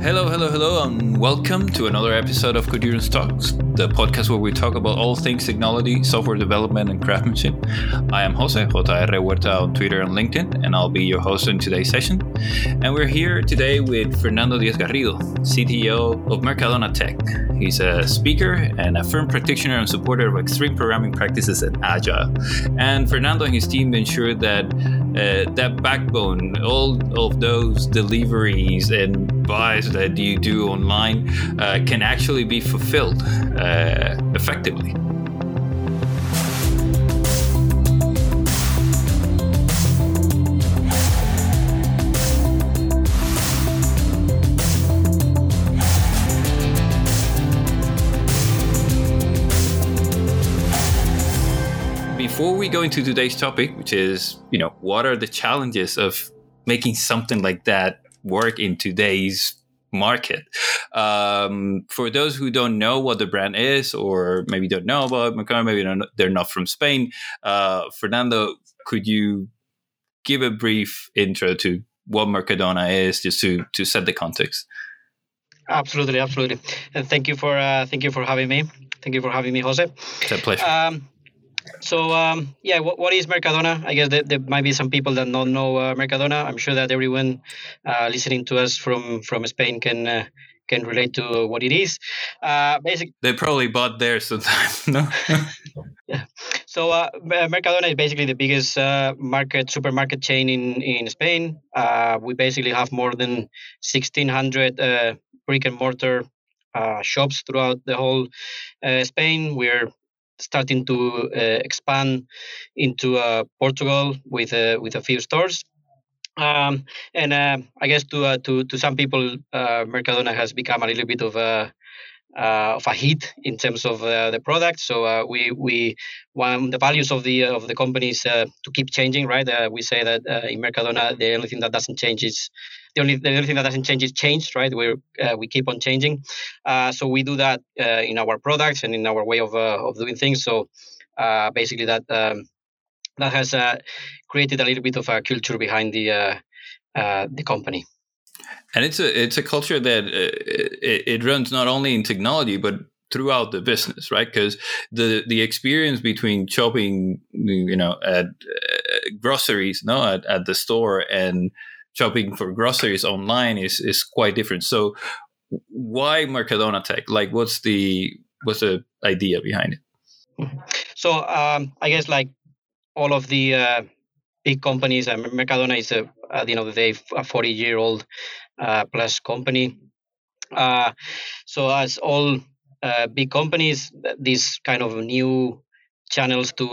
Hello, hello, hello, and welcome to another episode of Coherence Talks, the podcast where we talk about all things technology, software development, and craftsmanship. I am Jose, JR Huerta on Twitter and LinkedIn, and I'll be your host in today's session. And we're here today with Fernando Diaz Garrido, CTO of Mercadona Tech. He's a speaker and a firm practitioner and supporter of extreme programming practices and Agile. And Fernando and his team ensure that uh, that backbone, all of those deliveries and that you do online uh, can actually be fulfilled uh, effectively. Before we go into today's topic, which is, you know, what are the challenges of making something like that work in today's market. Um, for those who don't know what the brand is, or maybe don't know about Mercadona, maybe they're not from Spain, uh, Fernando, could you give a brief intro to what Mercadona is, just to to set the context? Absolutely, absolutely, and thank you for uh, thank you for having me. Thank you for having me, Jose. It's a pleasure. Um, so um, yeah, what, what is Mercadona? I guess there, there, might be some people that don't know uh, Mercadona. I'm sure that everyone uh, listening to us from from Spain can uh, can relate to what it is. Uh, basically, they probably bought there sometime. No. yeah. So uh, Mercadona is basically the biggest uh, market supermarket chain in in Spain. Uh, we basically have more than 1,600 uh, brick and mortar uh, shops throughout the whole uh, Spain. We're starting to uh, expand into uh, Portugal with uh, with a few stores. Um, and I guess to to to some people, Mercadona has become a little bit of a uh, of a hit in terms of uh, the product. So uh, we we one the values of the of the company is to keep changing, right? we say that in Mercadona, the only thing that doesn't change is the only the only thing that doesn't change is change, right? We uh, we keep on changing. Uh, so we do that uh, in our products and in our way of of doing things. So basically, that um, that has created a little bit of a culture behind the the company and it's a it's a culture that uh, it, it, runs not only in technology but throughout the business right because the the experience between shopping you know at uh, groceries no at, at the store and shopping for groceries online is is quite different. So why mercadona tech? Like what's the what's the idea behind it? So um, i guess like all of the uh, big companies and mercadona is a at the end of the day a 40 year old uh, plus company. Uh, so as all uh, big companies, these kind of new channels to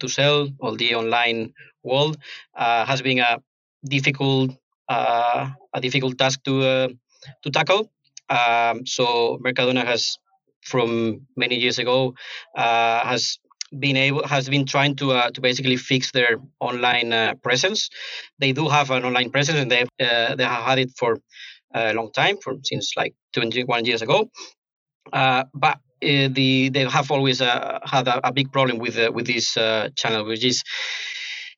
to sell all the online world has been a difficult a difficult task to to tackle. Um, so Mercadona has, from many years ago, uh, has been able has been trying to uh, to basically fix their online uh, presence. They do have an online presence, and they uh, they have had it for a long time, for since like 21 years ago. Uh, but uh, the they have always uh, had a, a, big problem with with this channel, which is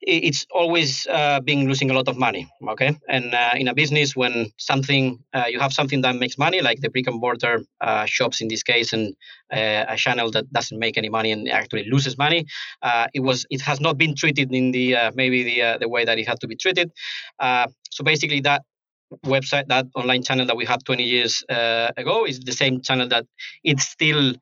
it's always uh, been losing a lot of money. Okay, and uh, in a business, when something uh, you have something that makes money, like the brick and mortar uh, shops in this case, and uh, a channel that doesn't make any money and actually loses money, uh, it was it has not been treated in the maybe the the way that it had to be treated. so basically, that website that online channel that we had 20 years ago is the same channel that it's still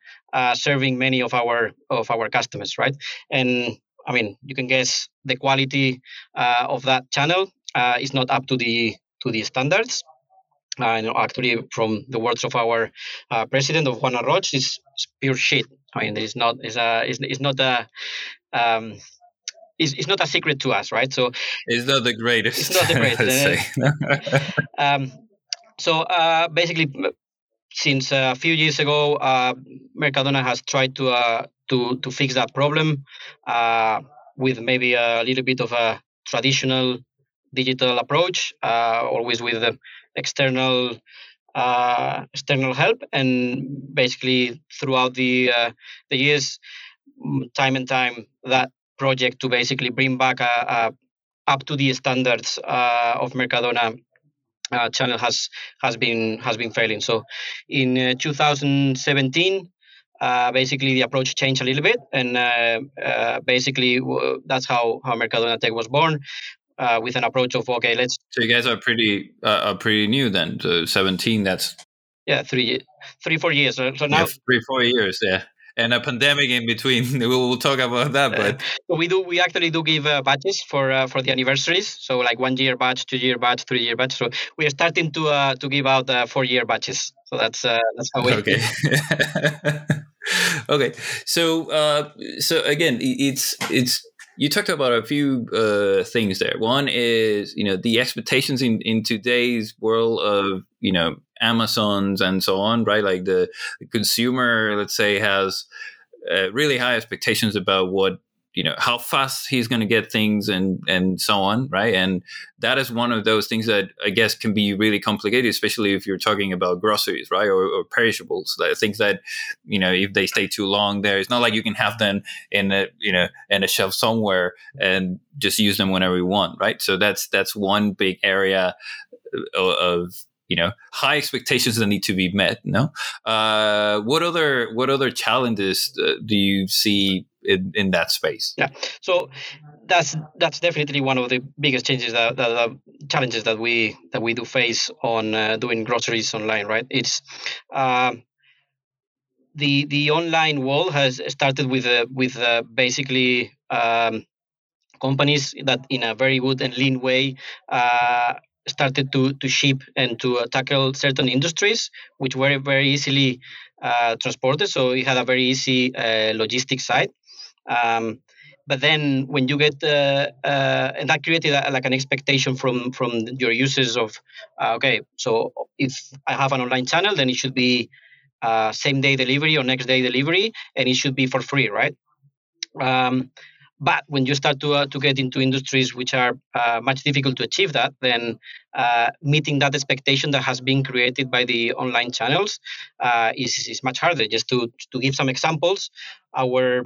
serving many of our of our customers, right? And I mean, you can guess the quality uh, of that channel uh, is not up to the to the standards. Uh, you actually, from the words of our uh, president of Juan Roig, it's, it's, pure shit. I mean, it's not it's a it's, it's not a um, it's, it's not a secret to us, right? So it's not the greatest. It's not the greatest. um, so uh, basically, since a few years ago, uh, Mercadona has tried to uh, to to fix that problem uh, with maybe a little bit of a traditional digital approach, uh, always with external uh, external help, and basically throughout the uh, the years, time and time, that project to basically bring back a, a up to the standards of Mercadona uh, channel has has been has been failing. So in uh, 2017, uh, basically the approach changed a little bit, and uh, uh, basically w- that's how how Mercadona Tech was born. Uh, with an approach of okay, let's. So you guys are pretty are pretty new then. So 17, that's yeah, three three four years. So now yeah, three four years. Yeah and a pandemic in between. We'll talk about that. But we do we actually do give uh, badges for uh, for the anniversaries. So like one year badge, two year badge, three year badge. So we are starting to uh, to give out uh, four year badges. So that's uh, that's how we. Okay. okay. So uh, so again, it's it's you talked about a few uh, things there. One is you know the expectations in in today's world of you know Amazons and so on, right? Like the, the consumer, let's say, has uh, really high expectations about what you know how fast he's going to get things and and so on right? And that is one of those things that i guess can be really complicated especially if you're talking about groceries right? Or, or perishables like things that you know if they stay too long there it's not like you can have them in a you know in a shelf somewhere and just use them whenever you want right? So that's that's one big area of, of you know high expectations that need to be met no? Uh, what other what other challenges uh, do you see in, in that space? Yeah. So that's that's definitely one of the biggest changes that, that, challenges that we that we do face on uh, doing groceries online right? It's uh, the the online world has started with uh, with uh, basically um, companies that in a very good and lean way uh, started to, to ship and to uh, tackle certain industries which were very easily uh, transported. So it had a very easy uh, logistics side. Um, but then when you get uh, uh, and that created a, like an expectation from from your users of okay so if i have an online channel then it should be same day delivery or next day delivery and it should be for free right um, but when you start to, uh, to get into industries which are uh, much difficult to achieve that, then uh, meeting that expectation that has been created by the online channels uh, is, is much harder. Just to, to give some examples, our,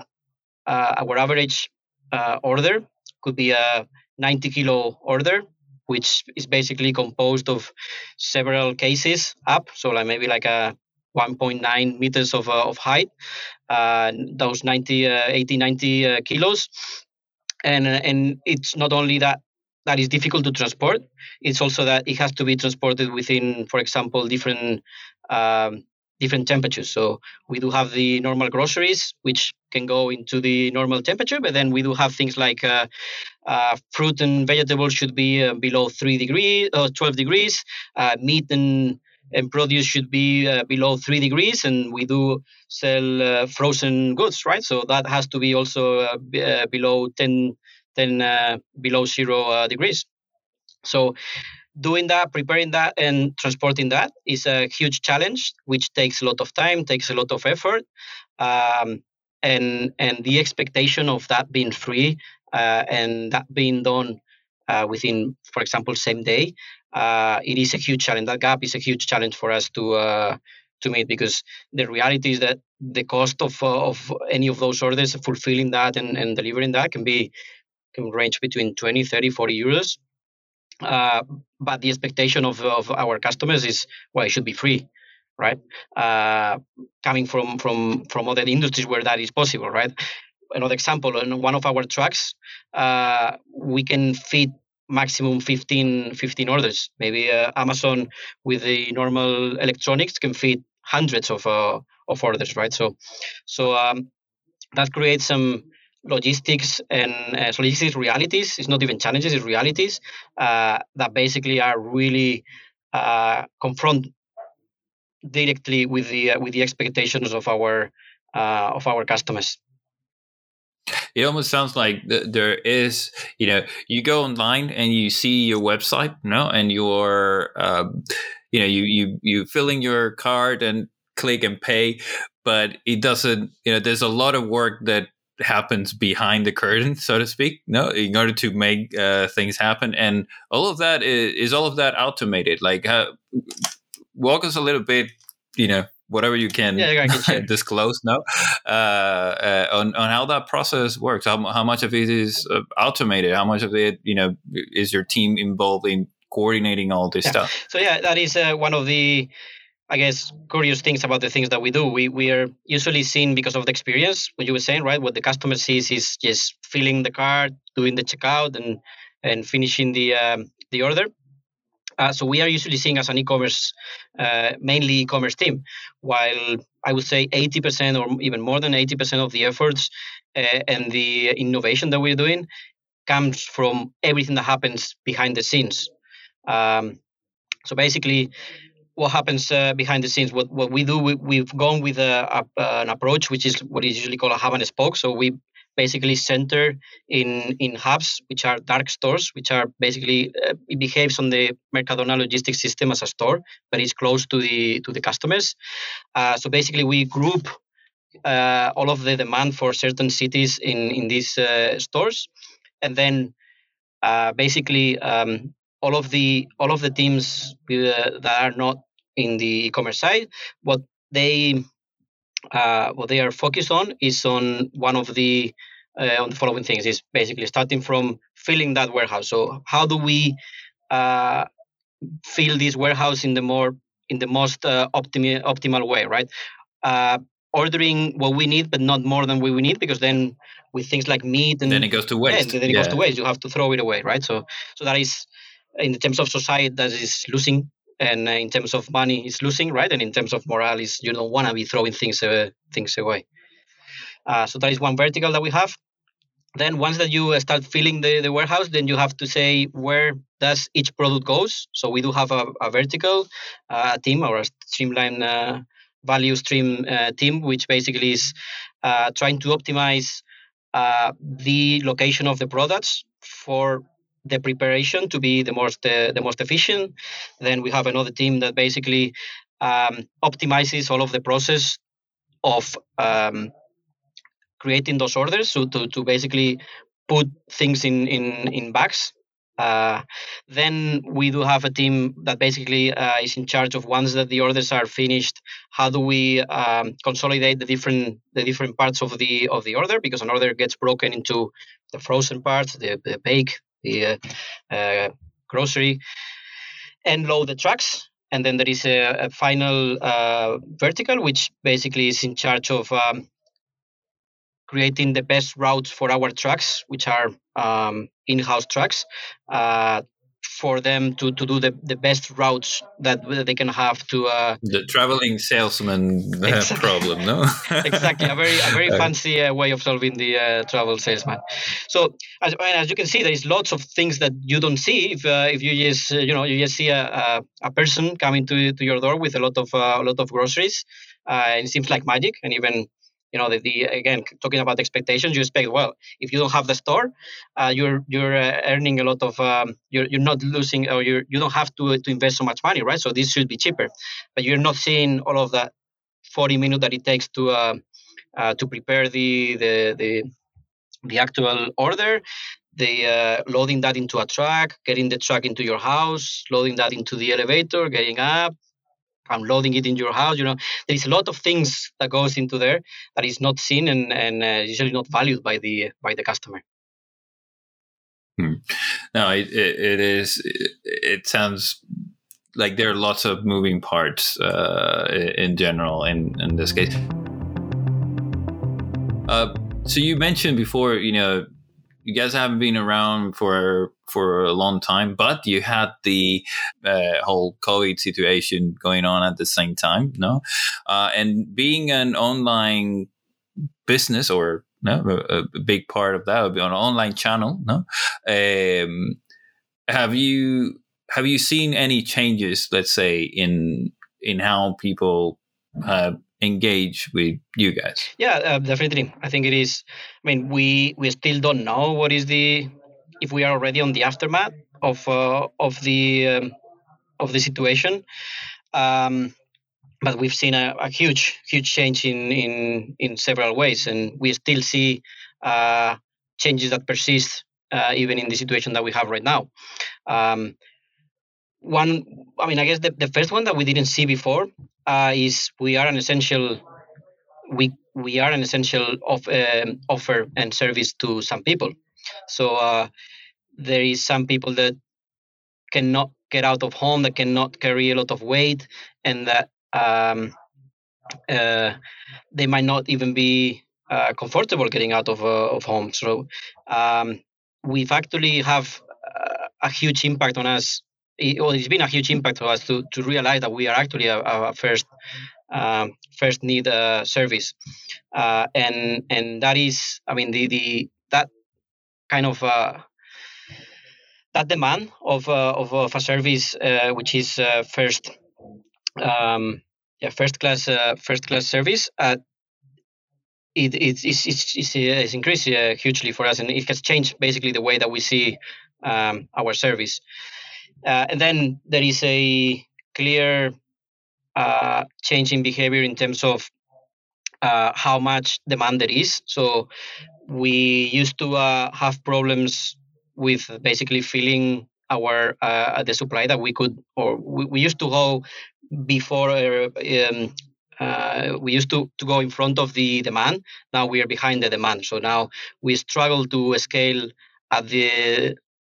uh, our average uh, order could be a 90 kilo order, which is basically composed of several cases up. So like maybe like a 1.9 meters of, uh, of height, uh, those 90, uh, 80, 90 kilos. And, and it's not only that that is difficult to transport, it's also that it has to be transported within, for example, different um, different temperatures. So we do have the normal groceries, which can go into the normal temperature, but then we do have things like uh, uh, fruit and vegetables should be uh, below three degrees, uh, 12 degrees. meat and and produce should be uh, below three degrees, and we do sell uh, frozen goods, right? So that has to be also uh, b- uh, below 10, 10 uh, below zero uh, degrees. So doing that, preparing that, and transporting that is a huge challenge, which takes a lot of time, takes a lot of effort, um, and and the expectation of that being free and that being done within, for example, same day uh, it is a huge challenge. That gap is a huge challenge for us to uh, to meet because the reality is that the cost of uh, of any of those orders, fulfilling that and, and delivering that, can be can range between 20, 30, 40 euros. Uh, but the expectation of, of our customers is well, it should be free, right? Uh, coming from from from other industries where that is possible, right? Another example, on one of our trucks, uh, we can fit maximum 15, 15 orders. Maybe uh, Amazon with the normal electronics can feed hundreds of uh, of orders, right? So, so um, that creates some logistics and uh, so logistics realities. It's not even challenges; it's realities uh, that basically are really uh, confront directly with the uh, with the expectations of our of our customers it almost sounds like th- there is you know you go online and you see your website you know and you're um, you know you you you fill in your card and click and pay but it doesn't you know there's a lot of work that happens behind the curtain so to speak no in order to make uh, things happen and all of that is, is all of that automated like uh, walk us a little bit you know whatever you can, yeah, can disclose now uh, uh, on, on how that process works how, how much of it is uh, automated how much of it you know is your team involved in coordinating all this Yeah. stuff. So yeah, that is uh, one of the, I guess, curious things about the things that we do. We we are usually seen because of the experience. What you were saying, right? What the customer sees is just filling the cart, doing the checkout, and and finishing the um, the order. Uh, so we are usually seeing as an e-commerce, uh, mainly e-commerce team, while I would say 80% or even more than 80% of the efforts uh, and the innovation that we're doing comes from everything that happens behind the scenes. Um, so basically, what happens uh, behind the scenes? What what we do, we, have gone with a, a, an approach which is what is usually called a hub and spoke. So we basically center in in hubs, which are dark stores, which are basically uh, it behaves on the Mercadona logistics system as a store, but it's close to the to the customers. Uh, so basically, we group uh, all of the demand for certain cities in in these uh, stores, and then uh, basically um, all of the all of the teams uh, that are not in the e-commerce side, what they uh, what they are focused on is on one of the uh, on the following things. Is basically starting from filling that warehouse. So how do we uh, fill this warehouse in the more in the most uh, optimal optimal way right? Uh, ordering what we need but not more than we need because then with things like meat and then it goes to waste. yeah, then it yeah. goes to waste. You have to throw it away right? So so that is in terms of society that is losing and uh, in terms of money it's losing right? And in terms of morale is you don't want to be throwing things uh, things away. Uh, so that is one vertical that we have. Then once that you uh, start filling the, the warehouse then you have to say where does each product goes. So we do have a, a vertical uh, team or a streamline uh, value stream team which basically is trying to optimize the location of the products for the preparation to be the most uh, the most efficient. Then we have another team that basically um, optimizes all of the process of um, creating those orders. So to, to basically put things in in in bags uh, then we do have a team that basically uh, is in charge of once that the orders are finished. How do we um, consolidate the different the different parts of the of the order? Because an order gets broken into the frozen parts, the, the bake, the uh, grocery, and load the trucks. And then there is a, a final uh, vertical, which basically is in charge of um, creating the best routes for our trucks, which are um, in-house trucks, uh, for them to, to do the, the best routes that they can have to uh, the traveling salesman uh, exactly. problem no? Exactly a very a very fancy uh, way of solving the uh, travel salesman. So as, as you can see there is lots of things that you don't see if uh, if you just uh, you know you just see a, a, a, person coming to to your door with a lot of a lot of groceries. And it seems like magic and even you know the, the again talking about expectations you expect well if you don't have the store uh, you're you're uh, earning a lot of um, you're, you're not losing or you're you don't have to to invest so much money right? So this should be cheaper. But you're not seeing all of that 40 minutes that it takes to uh, uh to prepare the the the, the actual order the uh, loading that into a truck getting the truck into your house loading that into the elevator getting up unloading it in your house. You know, there is a lot of things that goes into there that is not seen and, and uh, usually not valued by the by the customer. Hmm. No, it, it, it is. It, it, sounds like there are lots of moving parts uh, in general in in this case. Uh, so you mentioned before, you know, you guys haven't been around for for a long time, but you had the uh, whole COVID situation going on at the same time, no? Uh, and being an online business or no, a, a, big part of that would be an online channel, no? Um, have you have you seen any changes, let's say, in in how people uh, engage with you guys? Yeah, uh, definitely. I think it is. I mean, we we still don't know what is the if we are already on the aftermath of uh, of the um, of the situation. Um, but we've seen a, a, huge huge change in in in several ways, and we still see uh, changes that persist uh, even in the situation that we have right now. Um, one, I mean, I guess the, the first one that we didn't see before uh, is we are an essential we we are an essential of, um, offer and service to some people. So uh, there is some people that cannot get out of home, that cannot carry a lot of weight, and that um, uh, they might not even be uh, comfortable getting out of uh, of home. So um, we've actually have uh, a huge impact on us. It, well, it's been a huge impact to us to, to realize that we are actually a, a first first need uh, service, uh, and and that is, I mean, the the that kind of that demand of of, of, a service which is first um, yeah, first class uh, first class service. Uh, it, it's, it's, it's, it's, increased uh, hugely for us and it has changed basically the way that we see um, our service. Uh, and then there is a clear uh, change in behavior in terms of uh, how much demand there is. So we used to uh, have problems with basically filling our uh, the supply that we could, or we, we used to go before uh, um, uh, we used to, to go in front of the demand. Now we are behind the demand. So now we struggle to scale at the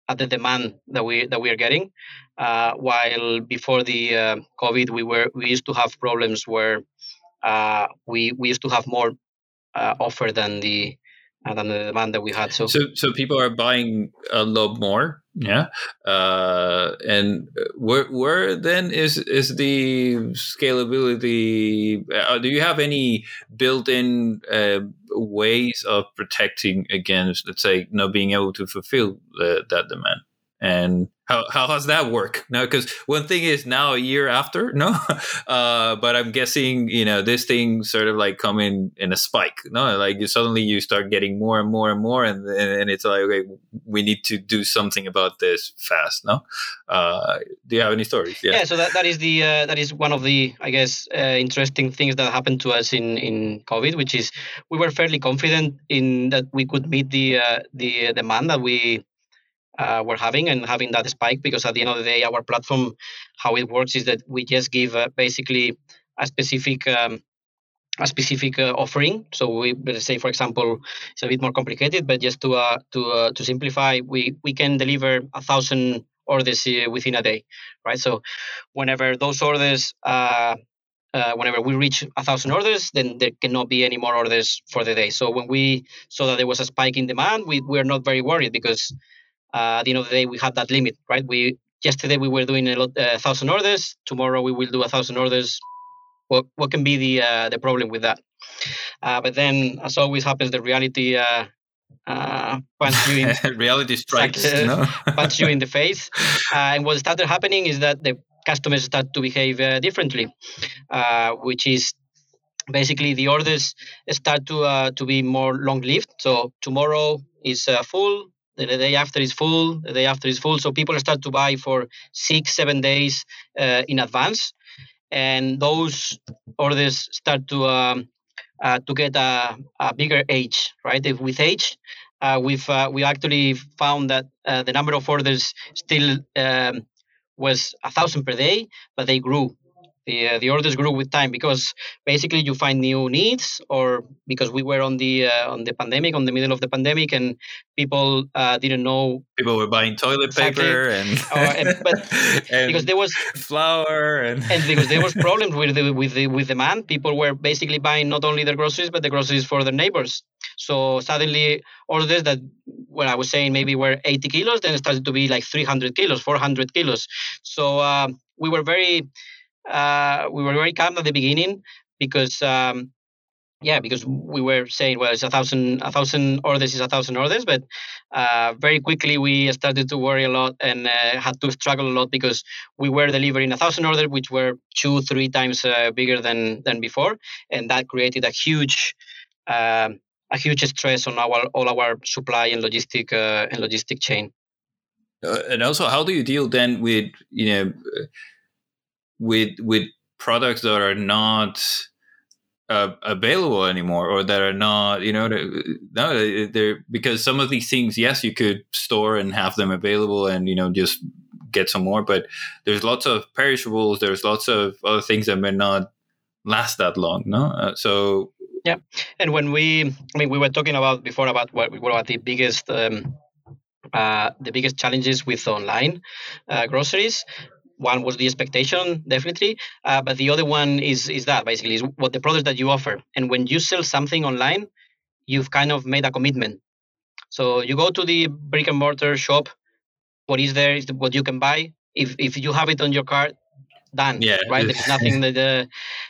at the demand that we that we are getting. Uh, while before the uh, COVID, we were we used to have problems where uh, we we used to have more uh, offer than the than the demand that we had. So so so people are buying a lot more yeah uh, and where where then is is the scalability uh, do you have any built-in uh, ways of protecting against let's say not being able to fulfill the, that demand and how, how does that work? Now because one thing is now a year after no? Uh, but i'm guessing you know this thing sort of like come in in a spike no? Like you suddenly you start getting more and more and more and, and, it's like okay we need to do something about this fast no? Uh, do you have any stories? Yeah, yeah so that, that is the uh, that is one of the i guess uh, interesting things that happened to us in in covid which is we were fairly confident in that we could meet the uh, the demand that we uh, we're having and having that spike because at the end of the day our platform how it works is that we just give uh, basically a specific um, a specific uh, offering so we say for example it's a bit more complicated but just to uh, to uh, to simplify we we can deliver a thousand orders uh, within a day right so whenever those orders uh, whenever we reach a thousand orders, then there cannot be any more orders for the day. So when we saw that there was a spike in demand, we were not very worried because at the end of the day, we have that limit, right? We yesterday we were doing a lot, a uh, thousand orders. Tomorrow we will do a thousand orders. What what can be the uh, the problem with that? Uh, but then, as always happens, the reality uh, uh, punch you in reality strikes, no? punch you in the face. Uh, and what started happening is that the customers start to behave uh, differently, uh, which is basically the orders start to uh, to be more long lived. So tomorrow is uh, full, the day after is full the day after is full. So people start to buy for six seven days uh, in advance. And those orders start to um, uh, to get a, a, bigger age right? If with age uh, we've uh, we actually found that uh, the number of orders still um, was a thousand per day but they grew the uh, the orders grew with time because basically you find new needs or because we were on the uh, on the pandemic on the middle of the pandemic and people uh, didn't know people were buying toilet exactly. paper and, oh, and but and because there was flour and and because there was problems with the, with the, with demand people were basically buying not only their groceries but the groceries for their neighbors so suddenly orders that what I was saying maybe were 80 kilos then started to be like 300 kilos 400 kilos so um, we were very uh, we were very calm at the beginning because um, yeah because we were saying well it's a thousand a thousand orders is a thousand orders but uh, very quickly we started to worry a lot and uh, had to struggle a lot because we were delivering a thousand orders which were two three times uh, bigger than than before and that created a huge um, a huge stress on our all our supply and logistic uh, and logistic chain. Uh, and also how do you deal then with you know with with products that are not uh, available anymore or that are not you know no they're because some of these things yes you could store and have them available and you know just get some more but there's lots of perishables there's lots of other things that may not last that long no uh, so yeah and when we i mean we were talking about before about what, what the biggest um, uh, the biggest challenges with online uh, groceries. One was the expectation, definitely, uh, but the other one is is that basically is what the product that you offer. And when you sell something online, you've kind of made a commitment. So you go to the brick and mortar shop. What is there is what you can buy. If if you have it on your card, done. Yeah. Right. There's nothing that uh,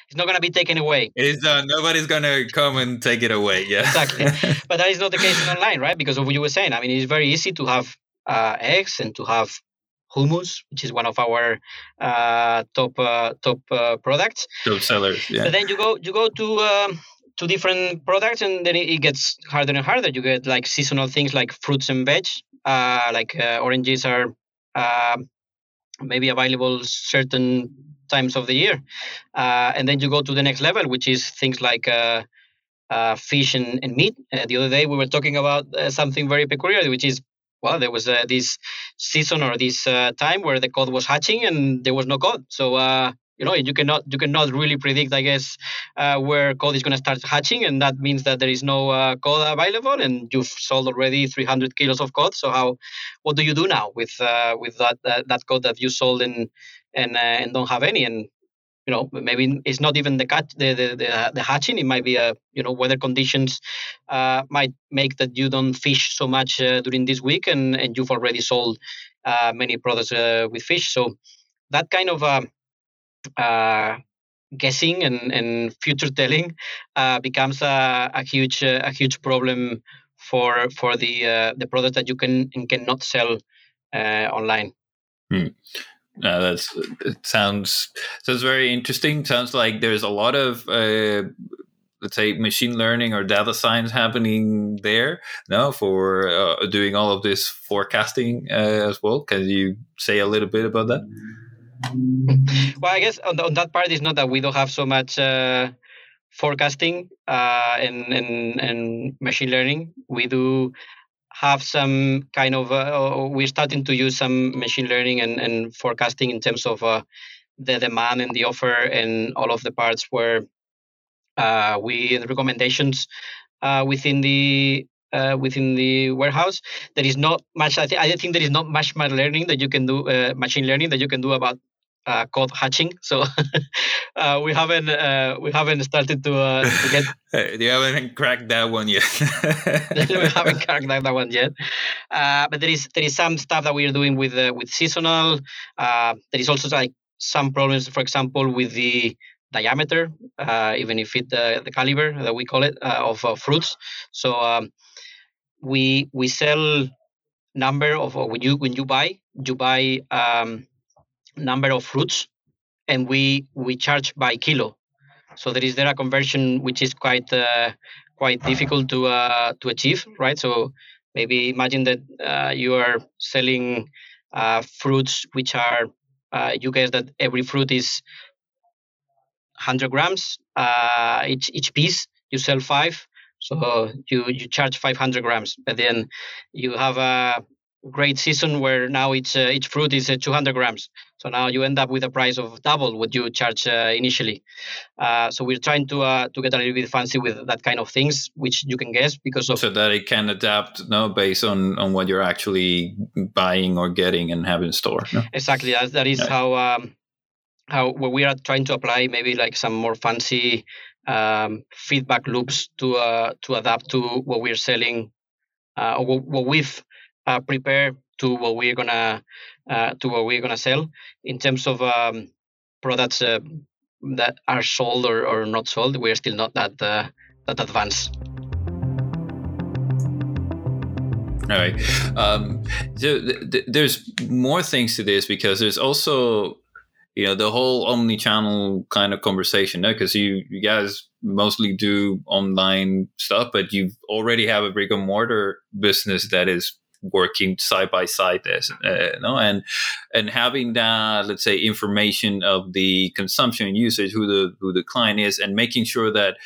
it's not going to be taken away. It is done. Nobody's going to come and take it away. Yeah. Exactly. but that is not the case in online, right? Because of what you were saying. I mean, it's very easy to have uh, eggs and to have hummus, which is one of our uh, top uh, top uh, products. Top sellers. Yeah. But then you go you go to um, to different products, and then it gets harder and harder. You get like seasonal things like fruits and veg, uh, like uh, oranges are um, maybe available certain times of the year. Uh, and then you go to the next level, which is things like uh, uh, fish and, and meat. Uh, the other day we were talking about uh, something very peculiar, which is well, there was uh, this season or this time where the cod was hatching and there was no cod. So you know you cannot you cannot really predict i guess uh, where cod is going to start hatching and that means that there is no uh, cod available and you've sold already 300 kilos of cod so how what do you do now with uh, with that, that that cod that you sold and and uh, and don't have any and you know maybe it's not even the catch the the, the, the hatching it might be a you know weather conditions uh, might make that you don't fish so much uh, during this week and and you've already sold many products with fish so that kind of um, uh, guessing and, and future telling uh, becomes a, a huge uh, a huge problem for for the uh, the product that you can and cannot sell uh, online. Hmm. No, that's it sounds sounds very interesting. Sounds like there's a lot of uh, let's say machine learning or data science happening there no for uh, doing all of this forecasting uh, as well can you say a little bit about that well, I guess on, on that part is not that we don't have so much uh, forecasting and, and and machine learning. We do have some kind of uh, we're starting to use some machine learning and, and forecasting in terms of uh, the demand and the offer and all of the parts where uh, we the recommendations uh, within the uh, within the warehouse. There is not much. I, th- I think there is not much machine learning that you can do, uh, machine learning that you can do about uh, code hatching. So uh, we haven't uh, we haven't started to, uh, to get. you haven't cracked that one yet. we haven't cracked that, that one yet. Uh, but there is there is some stuff that we are doing with uh, with seasonal. there is also like some problems, for example, with the diameter, even if it the caliber that we call it of fruits. So um, we we sell number of when you when you buy you buy um, number of fruits and we we charge by kilo. So there is there a conversion which is quite uh, quite difficult to uh, to achieve right? So maybe imagine that uh, you are selling uh, fruits which are uh, you guess that every fruit is 100 grams uh, each each piece you sell five so you you charge 500 grams but then you have a great season where now each uh, each fruit is uh, 200 grams. So now you end up with a price of double what you charge uh, initially. Uh, so we're trying to uh, to get a little bit fancy with that kind of things, which you can guess because of so that it can adapt no based on on what you're actually buying or getting and have in store. No? Exactly, that, that is yeah. how um, how what we are trying to apply maybe like some more fancy um, feedback loops to uh, to adapt to what we're selling or what we've uh, prepare to what we're gonna uh, to what we're gonna sell in terms of um, products uh, that are sold or, or not sold. We're still not that uh, that advanced. All right. Um, so th- th- there's more things to this because there's also you know the whole omni-channel kind of conversation because no? you, you guys mostly do online stuff but you already have a brick and mortar business that is working side by side as uh, no? And and having that let's say information of the consumption and usage who the who the client is and making sure that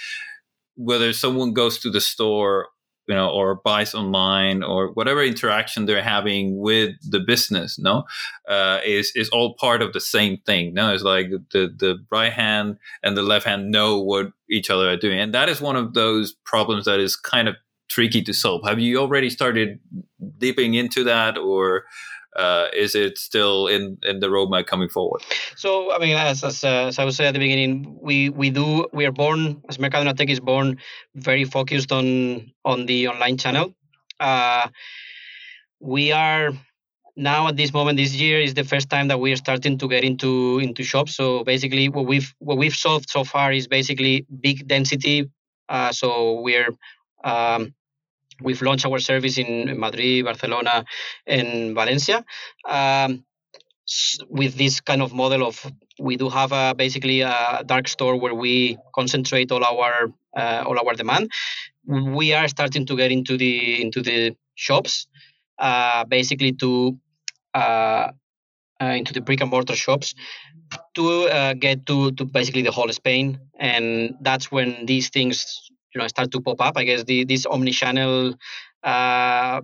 whether someone goes to the store you know or buys online or whatever interaction they're having with the business no? Uh, is is all part of the same thing no? It's like the the right hand and the left hand know what each other are doing. And that is one of those problems that is kind of tricky to solve. Have you already started dipping into that, or uh, is it still in, in the roadmap coming forward? So, I mean, as, as, uh, as I was saying at the beginning, we, we do we are born as Mercadona Tech is born very focused on on the online channel. Uh, we are now at this moment this year is the first time that we are starting to get into into shops. So basically, what we've what we've solved so far is basically big density. Uh, so we're um, we've launched our service in Madrid, Barcelona, and Valencia. Um, with this kind of model of we do have a basically a dark store where we concentrate all our uh, all our demand. We are starting to get into the into the shops, uh, basically to uh, uh into the brick and mortar shops to uh, get to to basically the whole Spain, and that's when these things you know start to pop up. I guess the this omni-channel uh,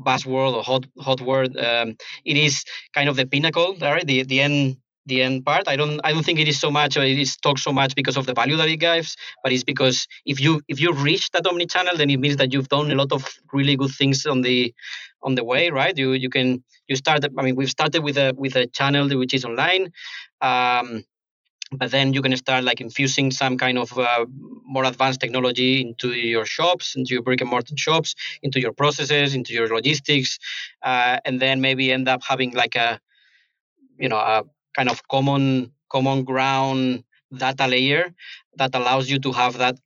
buzzword or hot hot word, um, it is kind of the pinnacle, right? The the end the end part. I don't I don't think it is so much or it is talked so much because of the value that it gives, but it's because if you if you reach that omni-channel, then it means that you've done a lot of really good things on the on the way, right? You you can you start. I mean, we've started with a with a channel which is online. Um, but then you can start like infusing some kind of uh, more advanced technology into your shops into your brick and mortar shops into your processes into your logistics uh, and then maybe end up having like a you know a kind of common common ground data layer that allows you to have that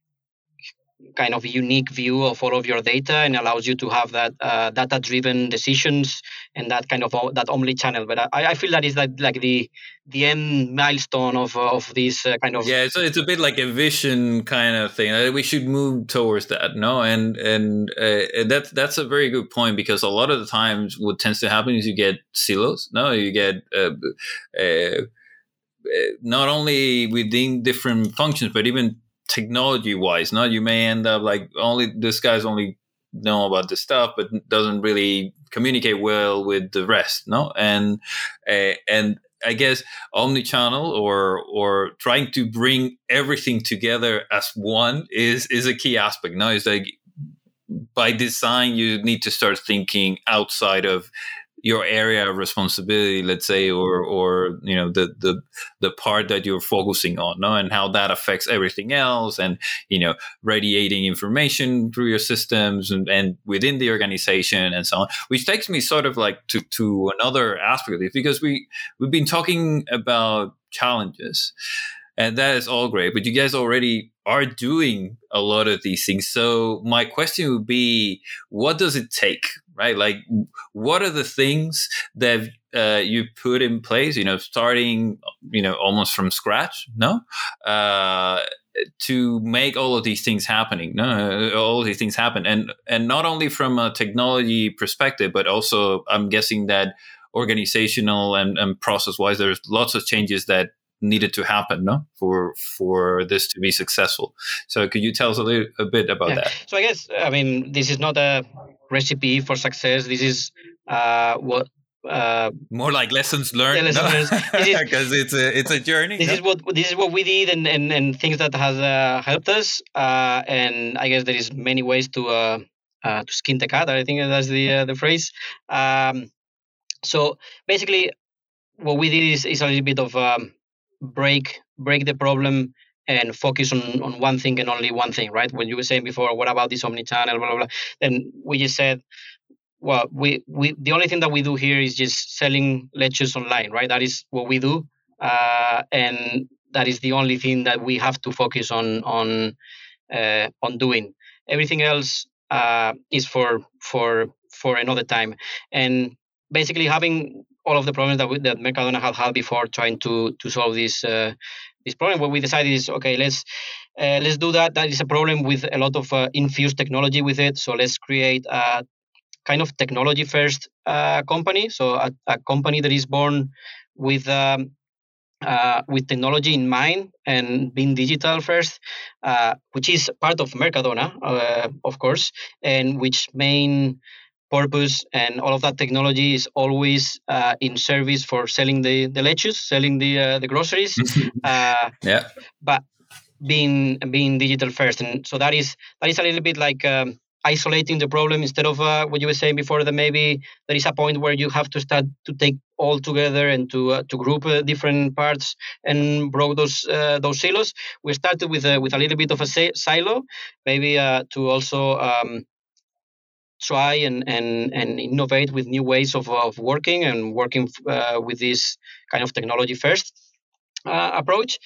kind of unique view of all of your data and allows you to have that uh, data driven decisions and that kind of uh, that omni channel. But I, I feel that is like, like the the end milestone of of this uh, kind of yeah so it's a bit like a vision kind of thing. Uh, we should move towards that no? And and uh, that's that's a very good point because a lot of the times what tends to happen is you get silos no? You get uh, not only within different functions but even technology wise no you may end up like only this guy's only know about this stuff but doesn't really communicate well with the rest no? And uh, and i guess omni-channel or or trying to bring everything together as one is is a key aspect no? It's like by design you need to start thinking outside of your area of responsibility let's say or or you know the the the part that you're focusing on no? and how that affects everything else and you know radiating information through your systems and, and within the organization and so on which takes me sort of like to to another aspect of it because we we've been talking about challenges and that is all great but you guys already are doing a lot of these things so my question would be what does it take right? Like, what are the things that uh, you put in place? You know, starting, you know, almost from scratch, no, uh, to make all of these things happening. No, all of these things happen, and and not only from a technology perspective, but also I'm guessing that organizational and, and process wise, there's lots of changes that needed to happen no for for this to be successful so could you tell us a little a bit about yeah. that so i guess i mean this is not a recipe for success this is uh what uh, more like lessons learned because no? it's a it's a journey this no? is what this is what we did and and, and things that has uh, helped us uh, and i guess there is many ways to uh, uh, to skin the cat i think that's the uh, the phrase um, so basically what we did is, is a little bit of um, break break the problem and focus on, on one thing and only one thing, right? When you were saying before, what about this omni-channel, blah, blah, blah. And we just said, well, we, we the only thing that we do here is just selling lectures online, right? That is what we do. Uh, and that is the only thing that we have to focus on on uh, on doing. Everything else uh, is for for for another time. And basically having all of the problems that, we, that Mercadona had had before trying to to solve this uh, this problem. What we decided is okay, let's uh, let's do that. That is a problem with a lot of uh, infused technology with it. So let's create a kind of technology first uh, company. So a, a, company that is born with um, uh, with technology in mind and being digital first, uh, which is part of Mercadona, uh, of course, and which main purpose and all of that technology is always uh, in service for selling the the lettuce, selling the uh, the groceries. uh, yeah. But being being digital first, and so that is that is a little bit like um, isolating the problem instead of uh, what you were saying before that maybe there is a point where you have to start to take all together and to uh, to group uh, different parts and broke those uh, those silos we started with a, with a little bit of a silo maybe uh, to also um, try and, and and innovate with new ways of, of working and working uh, with this kind of technology first approach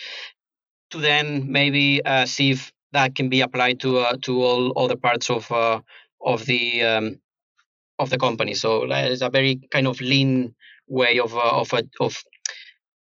to then maybe see if that can be applied to uh, to all other parts of uh, of the um, of the company. So it's a very kind of lean way of uh, of of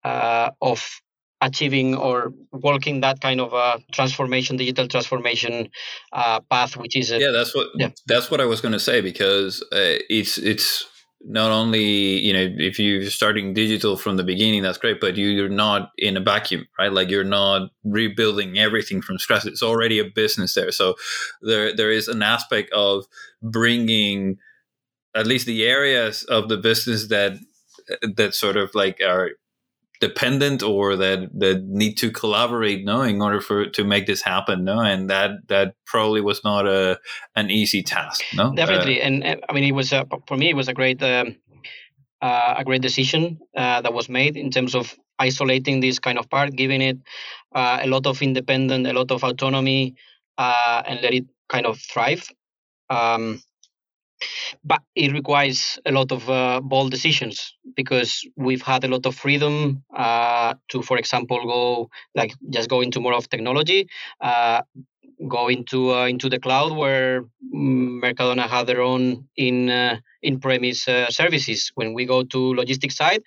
uh, of achieving or walking that kind of a transformation, digital transformation uh, path, which is a, yeah, that's what yeah. that's what I was going to say because uh, it's it's not only you know if you're starting digital from the beginning that's great but you're not in a vacuum right? Like you're not rebuilding everything from scratch. It's already a business there. So there there is an aspect of bringing at least the areas of the business that that sort of like are dependent or that that need to collaborate no in order for to make this happen no and that that probably was not a an easy task no? Definitely uh, and i mean it was a, for me it was a great um, uh, a great decision uh, that was made in terms of isolating this kind of part giving it uh, a lot of independent a lot of autonomy uh, and let it kind of thrive. Um, but it requires a lot of uh, bold decisions because we've had a lot of freedom uh, to, for example, go like just go into more of technology, uh, go into uh, into the cloud where Mercadona had their own in uh, in premise uh, services. When we go to logistics side,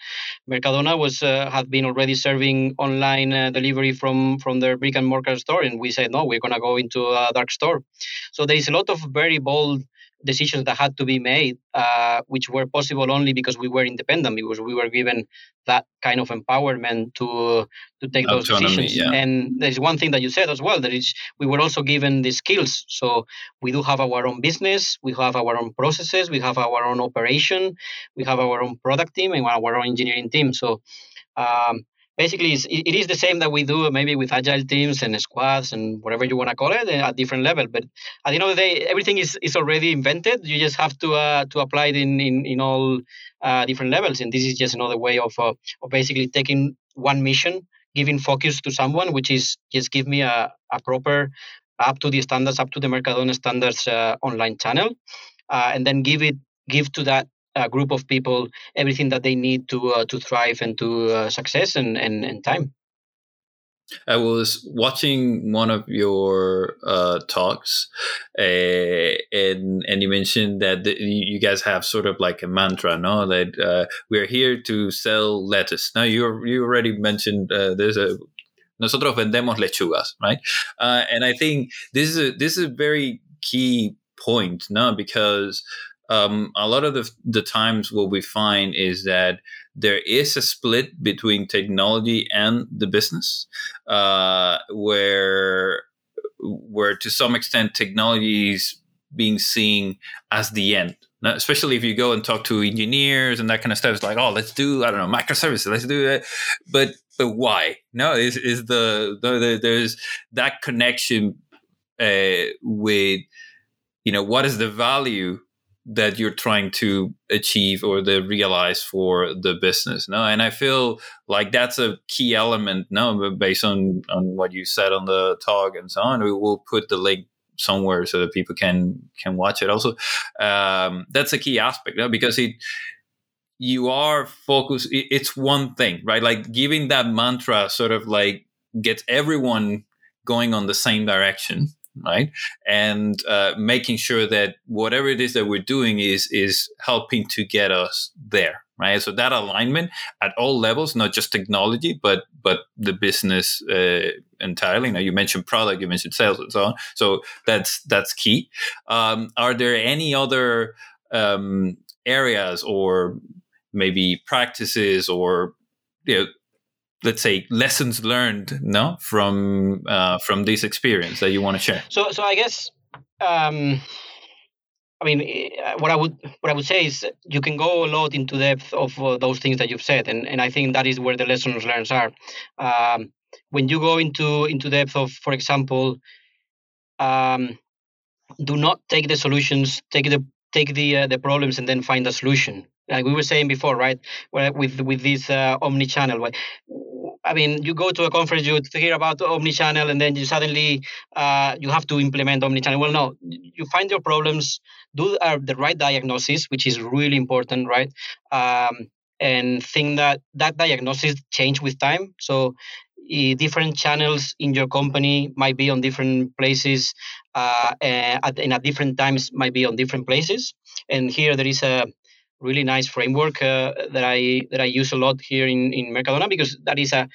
Mercadona was had been already serving online delivery from from their brick and mortar store, and we said no, we're gonna go into a dark store. So there is a lot of very bold decisions that had to be made, uh, which were possible only because we were independent, because we were given that kind of empowerment to to take Autonomy, those decisions. Yeah. And there's one thing that you said as well that is we were also given the skills. So we do have our own business, we have our own processes, we have our own operation, we have our own product team and our own engineering team. So um, basically it is the same that we do maybe with agile teams and squads and whatever you want to call it eh, at different level. But at the end of the day everything is, is already invented. You just have to uh, to apply it in in, in all uh, different levels. And this is just another way of, uh, of basically taking one mission giving focus to someone which is just give me a, a proper up to the standards up to the mercadona standards uh, online channel uh, and then give it give to that a group of people everything that they need to uh, to thrive and to uh, success and, and, and time. I was watching one of your uh, talks, uh, and and you mentioned that the, you guys have sort of like a mantra, no? That uh, we're here to sell lettuce. Now you you already mentioned uh, there's a nosotros vendemos lechugas, right? Uh, and I think this is a, this is a very key point, no? Because um, a lot of the, the times what we find is that there is a split between technology and the business uh, where where to some extent technology is being seen as the end. Now, especially if you go and talk to engineers and that kind of stuff it's like oh let's do i don't know microservices let's do that. But but why? No is is the, the, the there's that connection uh, with you know what is the value that you're trying to achieve or the realize for the business no? And i feel like that's a key element no? Based on on what you said on the talk and so on we will put the link somewhere so that people can can watch it. Also um, that's a key aspect no? because it you are focused it's one thing right? Like giving that mantra sort of like gets everyone going on the same direction right? And uh, making sure that whatever it is that we're doing is is helping to get us there right? So that alignment at all levels not just technology but but the business uh, entirely. Now you mentioned product you mentioned sales and so on. So that's that's key. Um, are there any other um, areas or maybe practices or you know let's say lessons learned no from uh, from this experience that you want to share so so i guess um, i mean eh, what i would what i would say is you can go a lot into depth of uh, those things that you've said and, and i think that is where the lessons learned are um, when you go into into depth of for example um, do not take the solutions, take the take the uh, the problems, and then find a solution. Like we were saying before, right? With with this uh, omni-channel, I mean, you go to a conference, you hear about omni-channel, and then you suddenly uh, you have to implement omni-channel. Well, no, you find your problems, do uh, the right diagnosis, which is really important, right? Um, and think that that diagnosis change with time. So different channels in your company might be on different places uh, at, and at different times might be on different places and here there is a really nice framework uh, that I that I use a lot here in, in Mercadona because that is a,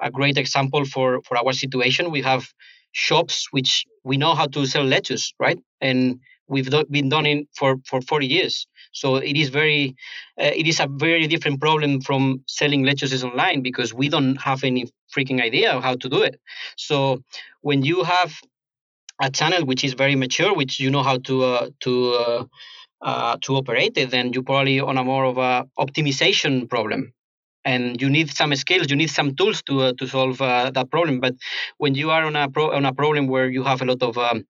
a great example for, for our situation. We have shops which we know how to sell lettuce, right? And we've do, been done it for, for 40 years. So it is very, uh, it is a very different problem from selling lettuces online because we don't have any freaking idea of how to do it. So when you have a channel which is very mature, which you know how to uh, to uh, to operate it, then you probably on a more of a optimization problem and you need some skills you need some tools to uh, to solve uh, that problem but when you are on a pro- on a problem where you have a lot of um,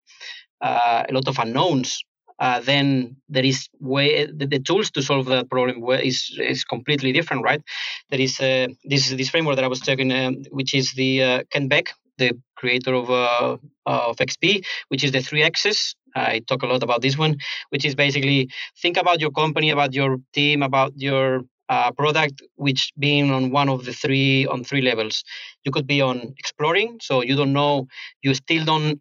uh, a lot of unknowns uh, then there is way the, the, tools to solve that problem is is completely different, right? There is uh, this this framework that I was talking, um, which is the Kent Beck, the creator of uh, of XP, which is the three X's. I talk a lot about this one, which is basically think about your company, about your team, about your uh, product which being on one of the three on three levels you could be on exploring so you don't know you still don't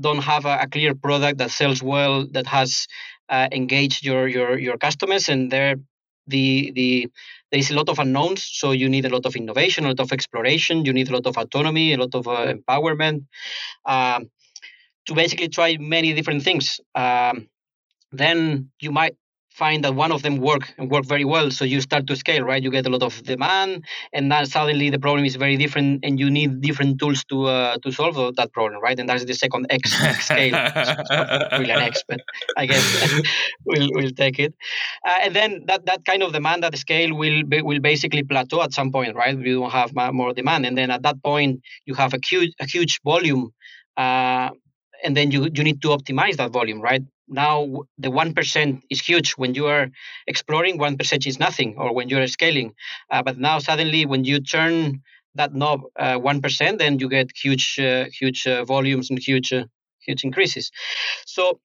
don't have a, a clear product that sells well that has uh, engaged your your your customers and there the the there is a lot of unknowns so you need a lot of innovation a lot of exploration you need a lot of autonomy a lot of uh, empowerment um, to basically try many different things. Um, then you might find that one of them work and work very well so you start to scale right? You get a lot of demand and then suddenly the problem is very different and you need different tools to uh, to solve that problem right? And that's the second x, scale. Really an x but i guess we'll, we'll take it uh, and then that, that kind of demand at scale will be, will basically plateau at some point right? We don't have more demand. And then at that point you have a huge a huge volume uh, and then you you need to optimize that volume right? Now the 1% is huge when you are exploring 1% is nothing or when you're scaling. Uh, but now suddenly when you turn that knob uh, 1% then you get huge uh, huge uh, volumes and huge huge increases. So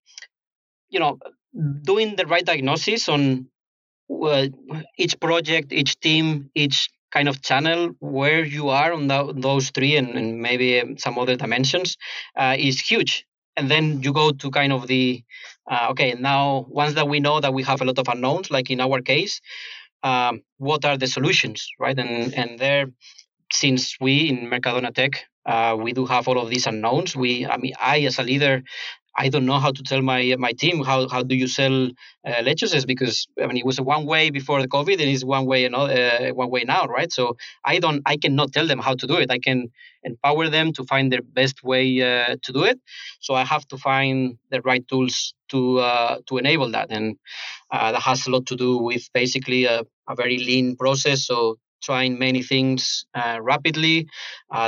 you know doing the right diagnosis on uh, each project each team each kind of channel where you are on the, those three and, and, maybe some other dimensions is huge. And then you go to kind of the uh, okay now once that we know that we have a lot of unknowns like in our case um, what are the solutions right? And and there since we in mercadona tech uh, we do have all of these unknowns we i mean i as a leader I don't know how to tell my my team how, how do you sell uh, lettuces because I mean it was one way before the COVID and it's one way know uh, one way now right? So I don't I cannot tell them how to do it. I can empower them to find their best way uh, to do it. So I have to find the right tools to uh, to enable that. And uh, that has a lot to do with basically a, a very lean process. So trying many things uh, rapidly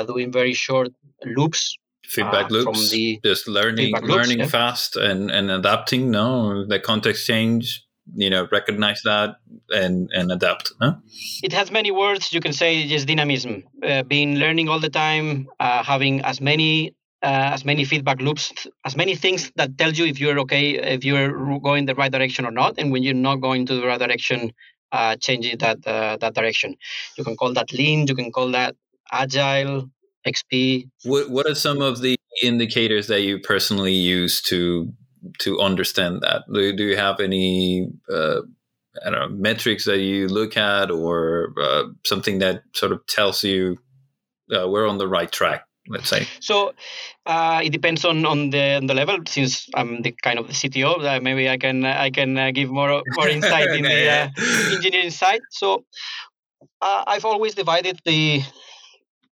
doing very short loops feedback uh, loops the just learning learning loops, yeah. fast and and adapting no the context change you know recognize that and and adapt no? it has many words you can say just dynamism uh, being learning all the time uh, having as many uh, as many feedback loops as many things that tell you if you're okay if you're going the right direction or not and when you're not going to the right direction uh, changing that uh, that direction you can call that lean you can call that agile XP. What What are some of the indicators that you personally use to to understand that? Do, do you have any uh, I don't know metrics that you look at, or uh, something that sort of tells you uh, we're on the right track? Let's say. So uh, it depends on, on the on the level. Since I'm the kind of the CTO, uh, maybe I can I can uh, give more more insight in the engineering side. So I've always divided the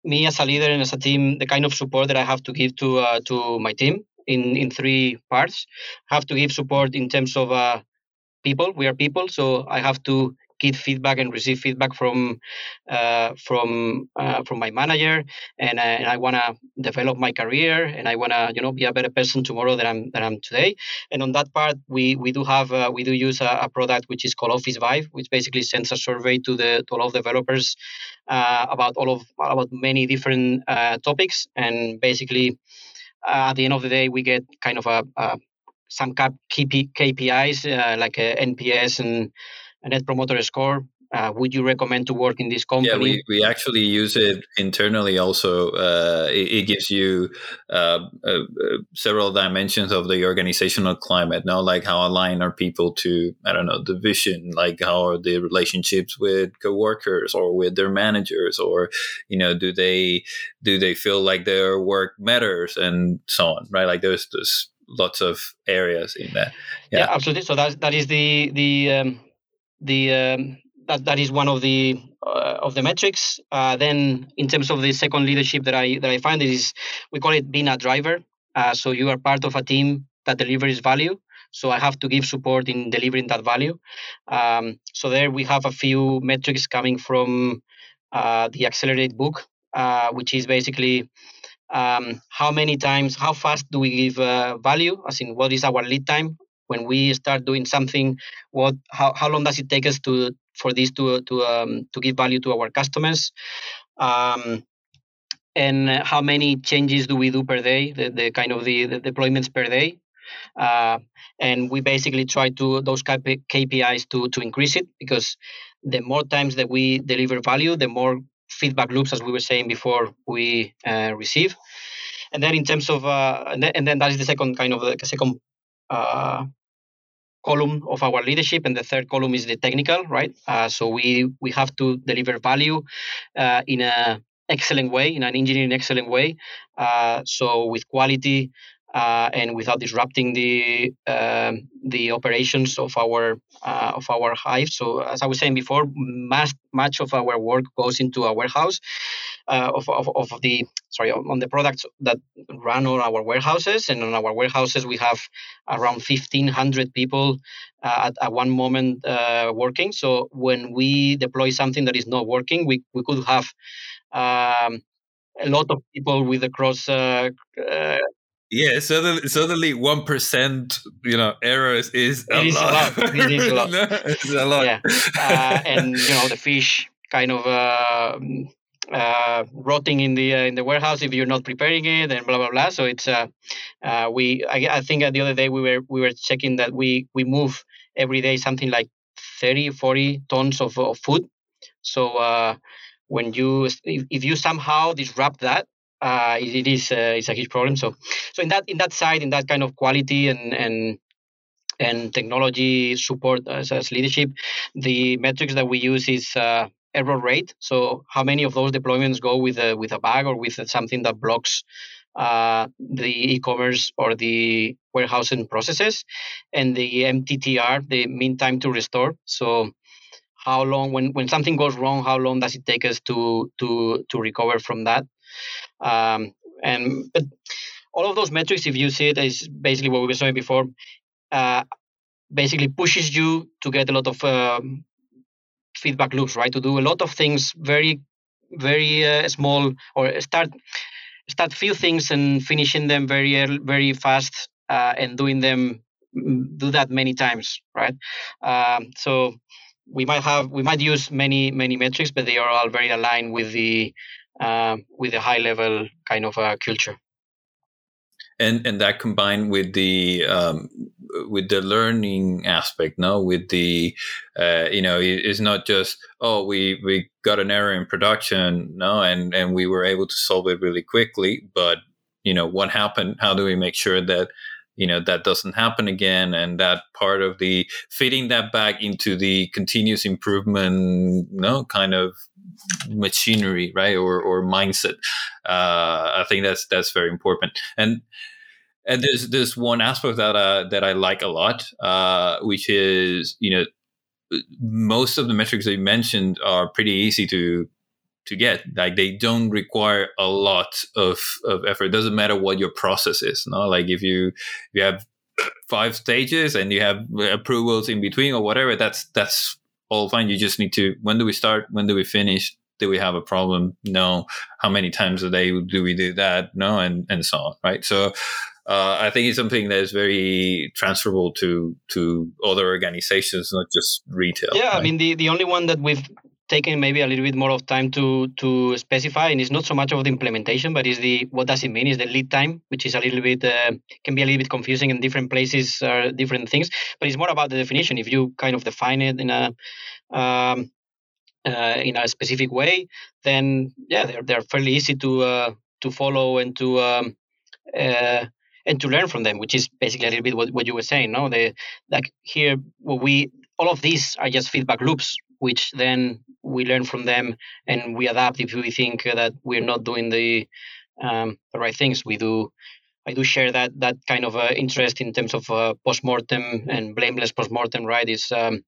me as a leader and as a team, the kind of support that I have to give to uh, to my team in in three parts. I have to give support in terms of uh, people. We are people, so I have to get feedback and receive feedback from uh, from uh, from my manager, and, I, and I want to develop my career, and I want to you know be a better person tomorrow than I'm than I'm today. And on that part, we we do have uh, we do use a, a, product which is called Officevibe, which basically sends a survey to the to all of developers uh, about all of about many different uh, topics, and basically. Uh, at the end of the day, we get kind of a, a some KPIs uh, like NPS and a net promoter score. Uh, would you recommend to work in this company? Yeah, we, we actually use it internally also. Uh, it, it, gives you uh, uh, uh, several dimensions of the organizational climate, now like how aligned are people to, I don't know, the vision, like how are the relationships with coworkers or with their managers, or, you know, do they do they feel like their work matters and so on, right? Like there's, there's lots of areas in there. Yeah, yeah absolutely. So that, that is the, the, um the um, that that is one of the uh, of the metrics. Uh, then, in terms of the second leadership that I that I find is we call it being a driver. Uh, so you are part of a team that delivers value. So I have to give support in delivering that value. Um, so there we have a few metrics coming from uh, the Accelerate book, uh, which is basically um, how many times, how fast do we give uh, value? As in, what is our lead time? When we start doing something what how, how long does it take us to for this to to um, to give value to our customers um, and how many changes do we do per day the, the kind of the, the deployments per day uh, and we basically try to those KPIs to to increase it because the more times that we deliver value, the more feedback loops, as we were saying before, we uh, receive. And then in terms of uh, and, then, and then that is the second kind of the second uh, column of our leadership, and the third column is the technical, right? Uh, so we we have to deliver value uh, in a excellent way, in an engineering excellent way. Uh, so with quality uh, and without disrupting the um, the operations of our uh, of our hive. So as I was saying before, much much of our work goes into a warehouse uh, of, of, of the sorry on the products that run on our warehouses, and on our warehouses we have around 1,500 people uh, at, at one moment uh, working. So when we deploy something that is not working, we we could have um, a lot of people with across uh, uh, yeah, suddenly, suddenly one percent, you know, errors is a, lot. a lot. It is a lot. no, it's a lot. Yeah, uh, and you know the fish kind of uh, uh, rotting in the uh, in the warehouse if you're not preparing it, and blah blah blah. So it's uh, uh we I, I think the other day we were we were checking that we we move every day something like 30 40 tons of, of food. So uh, when you if, if you somehow disrupt that uh, it, is uh, it's a huge problem. So so in that in that side, in that kind of quality and and and technology support as, as leadership, the metrics that we use is uh, error rate. So how many of those deployments go with a with a bug or with something that blocks uh, the e-commerce or the warehousing processes, and the MTTR, the mean time to restore. So how long when when something goes wrong, how long does it take us to to to recover from that? Um, and but all of those metrics, if you see it, is basically what we were saying before. Uh, basically pushes you to get a lot of um, feedback loops, right? To do a lot of things very, very uh, small, or start start few things and finishing them very very fast, uh, and doing them mm, do that many times, right? Um, so we might have we might use many many metrics, but they are all very aligned with the uh, with a high level kind of a culture. And and that combined with the um, with the learning aspect, no, with the uh, you know, it's not just oh we we got an error in production, no, and and we were able to solve it really quickly, but you know what happened? How do we make sure that you know that doesn't happen again and that part of the fitting that back into the continuous improvement you know kind of machinery right or or mindset uh, i think that's that's very important and and there's there's one aspect that uh, that I like a lot, uh, which is you know most of the metrics you mentioned are pretty easy to to get. Like they don't require a lot of, of effort. It doesn't matter what your process is. No, like if you if you have five stages and you have approvals in between or whatever, that's that's all fine. You just need to when do we start? When do we finish? Do we have a problem? No. How many times a day do we do that? No, and and so on. Right. So uh, I think it's something that is very transferable to to other organizations, not just retail. Yeah, right? I mean the, the only one that we've taken maybe a little bit more of time to to specify, and it's not so much of the implementation, but is the what does it mean? Is the lead time, which is a little bit uh, can be a little bit confusing in different places, uh, different things. But it's more about the definition. If you kind of define it in a um, uh, in a specific way, then yeah, they're they're fairly easy to uh, to follow and to um, uh, and to learn from them, which is basically a little bit what, what you were saying. No, the like here we all of these are just feedback loops, which then we learn from them and we adapt if we think that we're not doing the um, the right things. We do. I do share that that kind of uh, interest in terms of uh, postmortem and blameless postmortem. Right? Is um,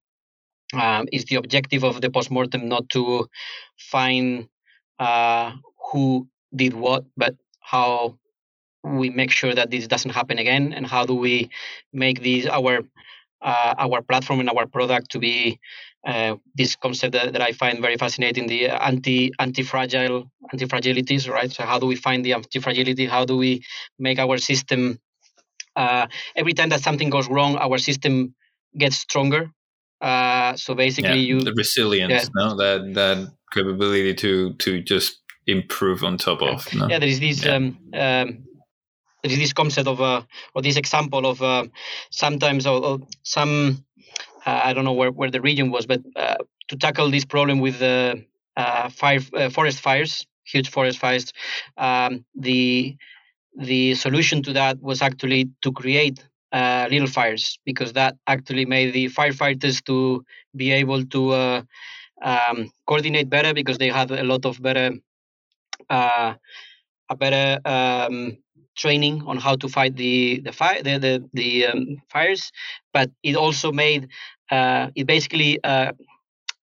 um, is the objective of the postmortem not to find uh, who did what, but how we make sure that this doesn't happen again and how do we make these our uh, our platform and our product to be uh, this concept that, that, I find very fascinating the anti anti fragile anti fragilities right so how do we find the anti fragility how do we make our system uh, every time that something goes wrong our system gets stronger uh, so basically yeah, you the resilience yeah. no that that capability to to just improve on top yeah. of no? yeah there is this um, um, there is this concept of uh, or this example of uh, sometimes or, or some I don't know where, where the region was, but uh, to tackle this problem with the uh, fire uh, forest fires, huge forest fires, um, the the solution to that was actually to create uh, little fires because that actually made the firefighters to be able to um, coordinate better because they had a lot of better a better um, training on how to fight the the fire the the, the um, fires, but it also made uh, it basically uh,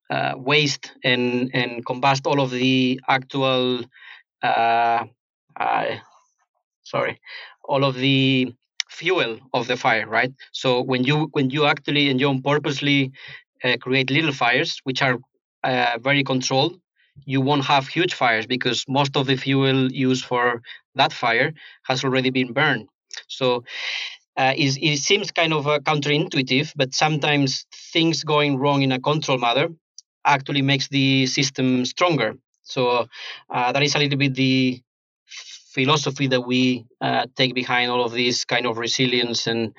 uh, waste and and combust all of the actual uh, sorry all of the fuel of the fire right so when you when you actually and you purposely uh, create little fires which are uh, very controlled you won't have huge fires because most of the fuel used for that fire has already been burned. So uh, is, it seems kind of uh, counterintuitive, but sometimes things going wrong in a control matter actually makes the system stronger. So uh, that is a little bit the philosophy that we uh, take behind all of this kind of resilience and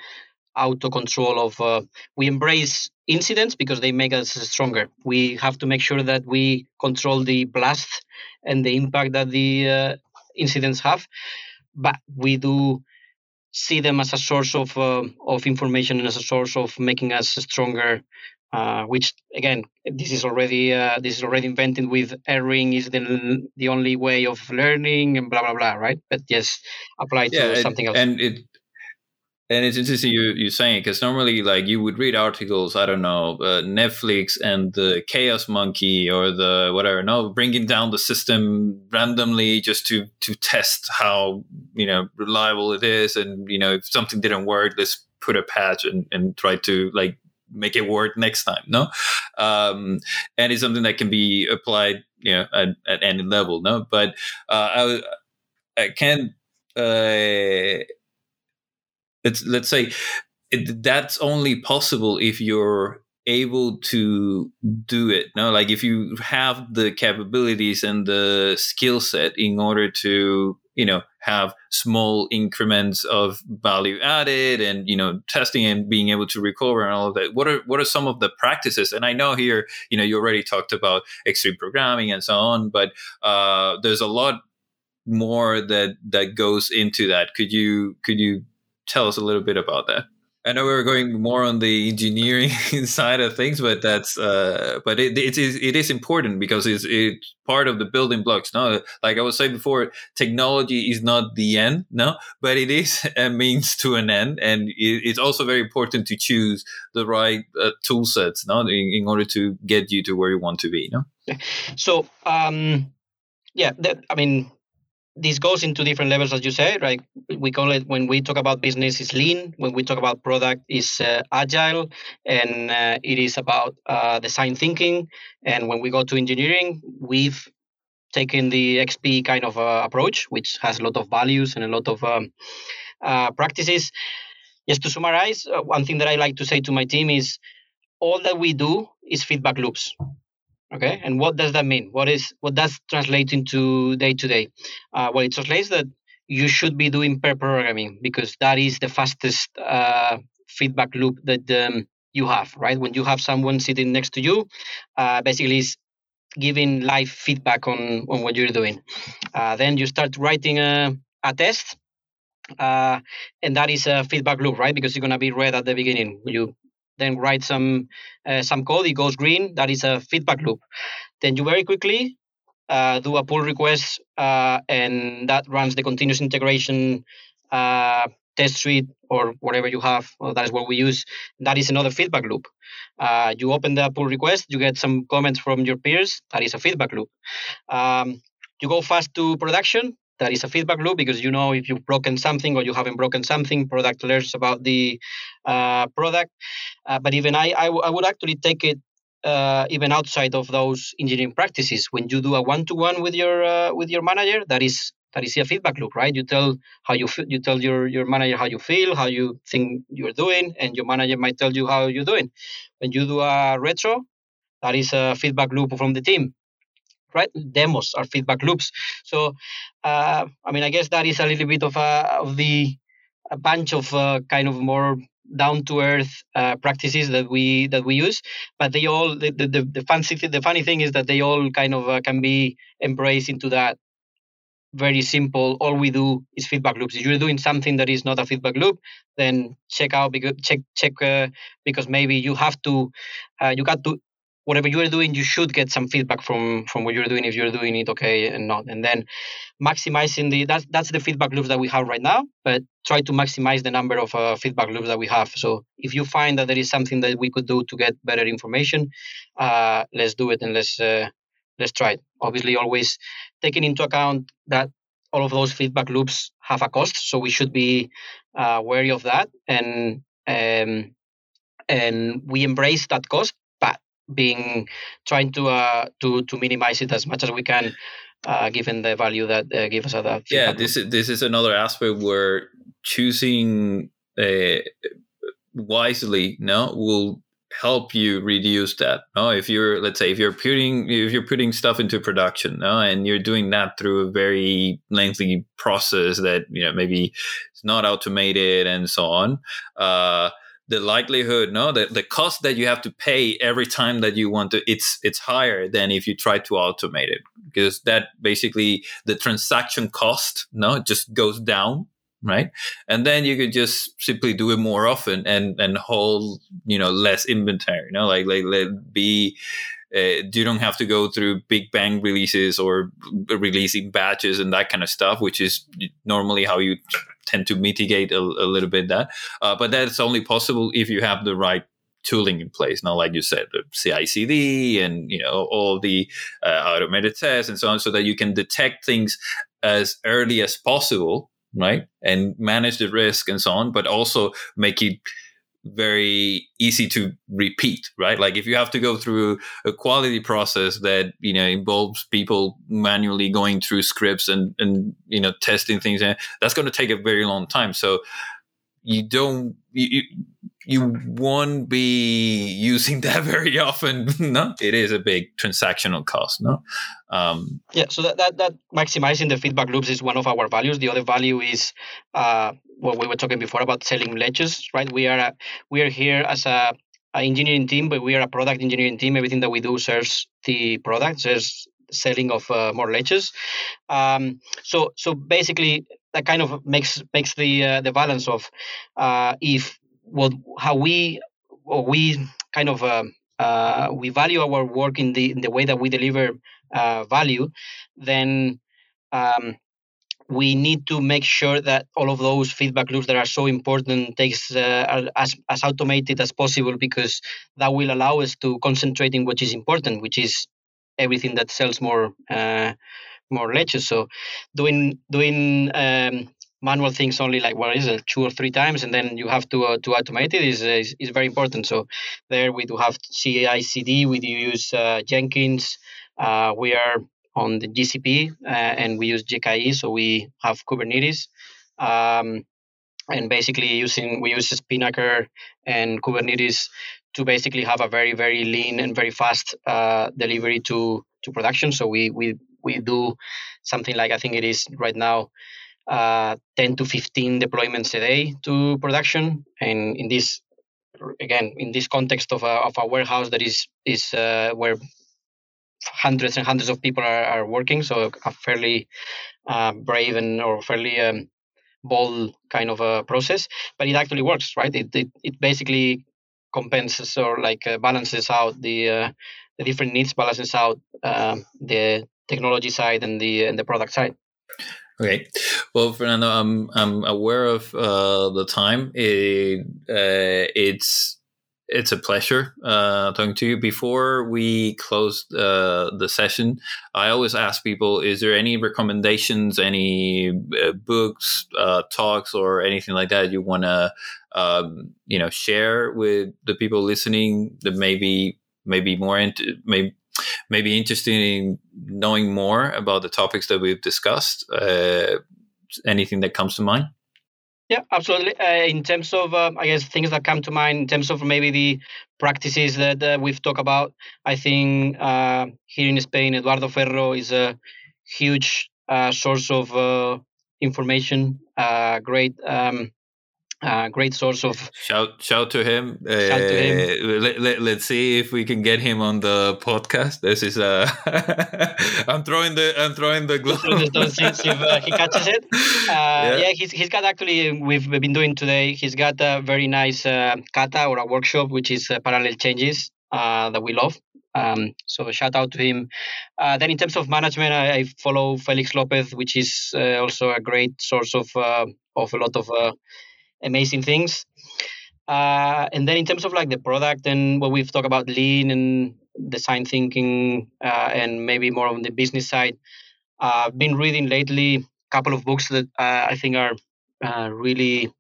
auto control of uh, we embrace incidents because they make us stronger we have to make sure that we control the blast and the impact that the uh, incidents have but we do see them as a source of uh, of information and as a source of making us stronger uh, which again this is already uh, this is already invented with erring is the the only way of learning and blah blah blah right? But yes apply to something else. and it and it's interesting you you saying because normally like you would read articles I don't know uh, Netflix and the Chaos Monkey or the whatever no bringing down the system randomly just to to test how you know reliable it is and you know if something didn't work let's put a patch and, and try to like make it work next time no? Um, and it's something that can be applied you know at, at any level no? But uh, I I can uh, let's let's say it, that's only possible if you're able to do it no? Like if you have the capabilities and the skill set in order to you know have small increments of value added and you know testing and being able to recover and all of that what are what are some of the practices? And i know here you know you already talked about extreme programming and so on but uh, there's a lot more that that goes into that. Could you could you tell us a little bit about that. I know we are going more on the engineering side of things, but that's uh, but it, it is it is important because it's it's part of the building blocks. No, like I was saying before, technology is not the end, no, but it is a means to an end, and it, it's also very important to choose the right uh, tool sets, no, in, in, order to get you to where you want to be, no. So, um, yeah, that, I mean, this goes into different levels, as you say, right? We call it when we talk about business is lean. When we talk about product is uh, agile, and uh, it is about uh, design thinking. And when we go to engineering, we've taken the XP kind of uh, approach, which has a lot of values and a lot of um, uh, practices. Just to summarize, uh, one thing that I like to say to my team is all that we do is feedback loops okay and what does that mean? What is what does translate into day to day well it translates that you should be doing pair programming because that is the fastest uh, feedback loop that um, you have right? When you have someone sitting next to you uh, basically is giving live feedback on on what you're doing. Uh, then you start writing a, a test uh, and that is a feedback loop right? Because it's going to be red at the beginning. You then write some uh, some code, it goes green. That is a feedback loop. Then you very quickly uh, do a pull request, uh, and that runs the continuous integration uh, test suite or whatever you have. Well, that is what we use. That is another feedback loop. Uh, you open the pull request, you get some comments from your peers. That is a feedback loop. Um, you go fast to production that is a feedback loop because you know if you've broken something or you haven't broken something product learns about the uh, product. Uh, but even I, I, w- I would actually take it uh, even outside of those engineering practices. When you do a one-to-one with your uh, with your manager that is that is a feedback loop right? You tell how you feel you tell your your manager how you feel how you think you're doing and your manager might tell you how you're doing. When you do a retro that is a feedback loop from the team right? Demos are feedback loops. So, uh, I mean, I guess that is a little bit of a of the a bunch of uh, kind of more down to earth uh, practices that we that we use but they all the, the, the fancy the funny thing is that they all kind of uh, can be embraced into that very simple all we do is feedback loops if you're doing something that is not a feedback loop then check out because check check uh, because maybe you have to uh, you got to whatever you are doing, you should get some feedback from from what you're doing if you're doing it okay and not. And then maximizing the that's that's the feedback loops that we have right now. But try to maximize the number of uh, feedback loops that we have. So if you find that there is something that we could do to get better information, uh, let's do it and let's uh, let's try it. Obviously, always taking into account that all of those feedback loops have a cost, so we should be uh, wary of that and. Um, and we embrace that cost being trying to uh, to to minimize it as much as we can, uh, given the value that uh, give us that. Yeah, this is this is another aspect where choosing uh, wisely, no, will help you reduce that. No, if you're let's say if you're putting if you're putting stuff into production, no, and you're doing that through a very lengthy process that you know maybe it's not automated and so on. Uh, the likelihood no the, the cost that you have to pay every time that you want to it's it's higher than if you try to automate it. Because that basically the transaction cost no it just goes down right? And then you could just simply do it more often and and hold you know less inventory you know like like let be uh, you don't have to go through big bang releases or releasing batches and that kind of stuff which is normally how you tend to mitigate a, a little bit that. Uh, but that's only possible if you have the right tooling in place. Now, like you said, the CI/CD and you know all the uh, automated tests and so on, so that you can detect things as early as possible, right, and manage the risk and so on, but also make it very easy to repeat right? Like if you have to go through a quality process that you know involves people manually going through scripts and and you know testing things eh, that's going to take a very long time. So you don't you, you won't be using that very often. No it is a big transactional cost no? Um, yeah so that, that that maximizing the feedback loops is one of our values. The other value is uh, what we were talking before about selling ledges right? We are a, we are here as a, a engineering team but we are a product engineering team. Everything that we do serves the product serves selling of uh, more ledges um, so so basically that kind of makes makes the uh, the balance of uh, if what how we we kind of uh, uh, we value our work in the in the way that we deliver uh, value, then um, we need to make sure that all of those feedback loops that are so important takes uh, as as automated as possible because that will allow us to concentrate in what is important, which is everything that sells more uh, more leches. So doing doing um, manual things only like what is it two or three times and then you have to uh, to automate it is, is, is very important. So there we do have CI/CD we do use uh, Jenkins uh, we are on the GCP uh, and we use GKE so we have Kubernetes um, and basically using we use Spinnaker and Kubernetes to basically have a very very lean and very fast uh, delivery to to production. So we we we do something like I think it is right now uh, 10 to 15 deployments a day to production. And in this, again, in this context of a, of a warehouse that is is uh, where hundreds and hundreds of people are, are working, so a fairly uh, brave and or fairly um, bold kind of a process, but it actually works, right? It it, it basically compensates or like uh, balances out the uh, the different needs, balances out um, the technology side and the and the product side. Okay. Well, Fernando, I'm I'm aware of uh, the time. It, uh, it's it's a pleasure uh, talking to you. Before we close uh, the session, I always ask people: Is there any recommendations, any uh, books, uh, talks, or anything like that you want to, um, you know, share with the people listening that maybe maybe more into maybe maybe interested in knowing more about the topics that we've discussed. Uh, anything that comes to mind? Yeah, absolutely. Uh, in terms of, um, I guess, things that come to mind, in terms of maybe the practices that uh, we've talked about, I think uh, here in Spain, Eduardo Ferro is a huge uh, source of uh, information, great um, uh, great source of shout shout to him. Shout to him. Uh, let, let, let's see if we can get him on the podcast. This is uh I'm throwing the I'm throwing the glove. Don't see, see if uh, he catches it. Uh, yeah. yeah. he's he's got actually we've been doing today. He's got a very nice uh, kata or a workshop which is uh, parallel changes uh, that we love. Um, so shout out to him. Uh, then in terms of management, I, I follow Felix Lopez, which is uh, also a great source of uh, of a lot of uh, amazing things. Uh, and then in terms of like the product and what we've talked about lean and design thinking uh, and maybe more on the business side, uh, I've been reading lately a couple of books that uh, I think are uh, really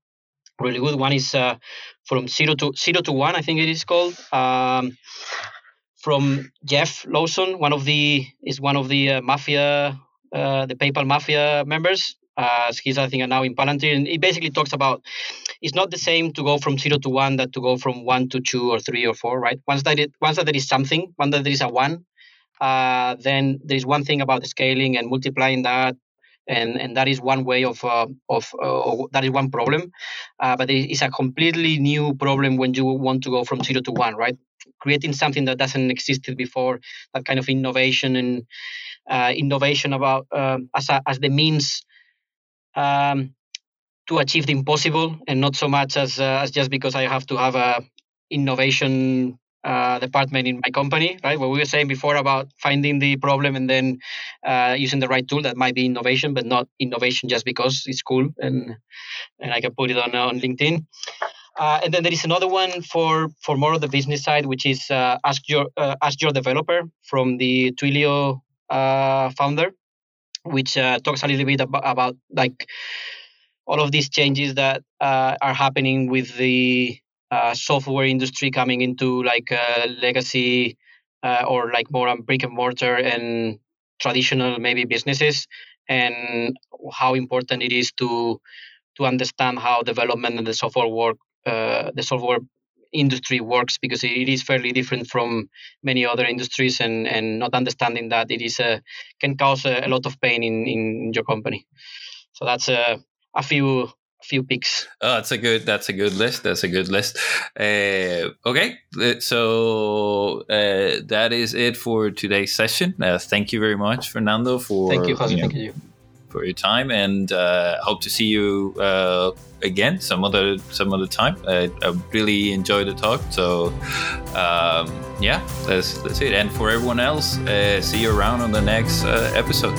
really good. One is uh, from zero to zero to one, I think it is called. Um, from Jeff Lawson, one of the is one of the mafia, the PayPal mafia members uh, he's I think now in Palantir, and it basically talks about it's not the same to go from zero to one that to go from one to two or three or four, right? Once that it, once that there is something, once that there is a one, uh, then there is one thing about scaling and multiplying that, and and that is one way of uh, of uh, that is one problem, uh, but it's a completely new problem when you want to go from zero to one, right? Creating something that doesn't exist before, that kind of innovation and uh, innovation about as a, as the means um, to achieve the impossible, and not so much as uh, as just because I have to have a innovation uh, department in my company, right? What we were saying before about finding the problem and then uh, using the right tool that might be innovation, but not innovation just because it's cool and and I can put it on on LinkedIn. Uh, and then there is another one for for more of the business side, which is uh, ask your uh, ask your developer from the Twilio uh, founder which uh, talks a little bit about, about, like all of these changes that uh, are happening with the uh, software industry coming into like uh, legacy uh, or like more on brick and mortar and traditional maybe businesses and how important it is to to understand how development and the software work uh, the software industry works because it is fairly different from many other industries and, and not understanding that it is a, can cause a, a lot of pain in, in your company. So that's a, a few few picks oh that's a good that's a good list that's a good list. Uh, okay uh, so uh, that is it for today's session. Uh, thank you very much fernando for thank you, Jose, thank you for your time, and uh, hope to see you uh, again some other some other time. I, I really enjoyed the talk. So um, yeah, that's that's it. And for everyone else, uh, see you around on the next uh, episode.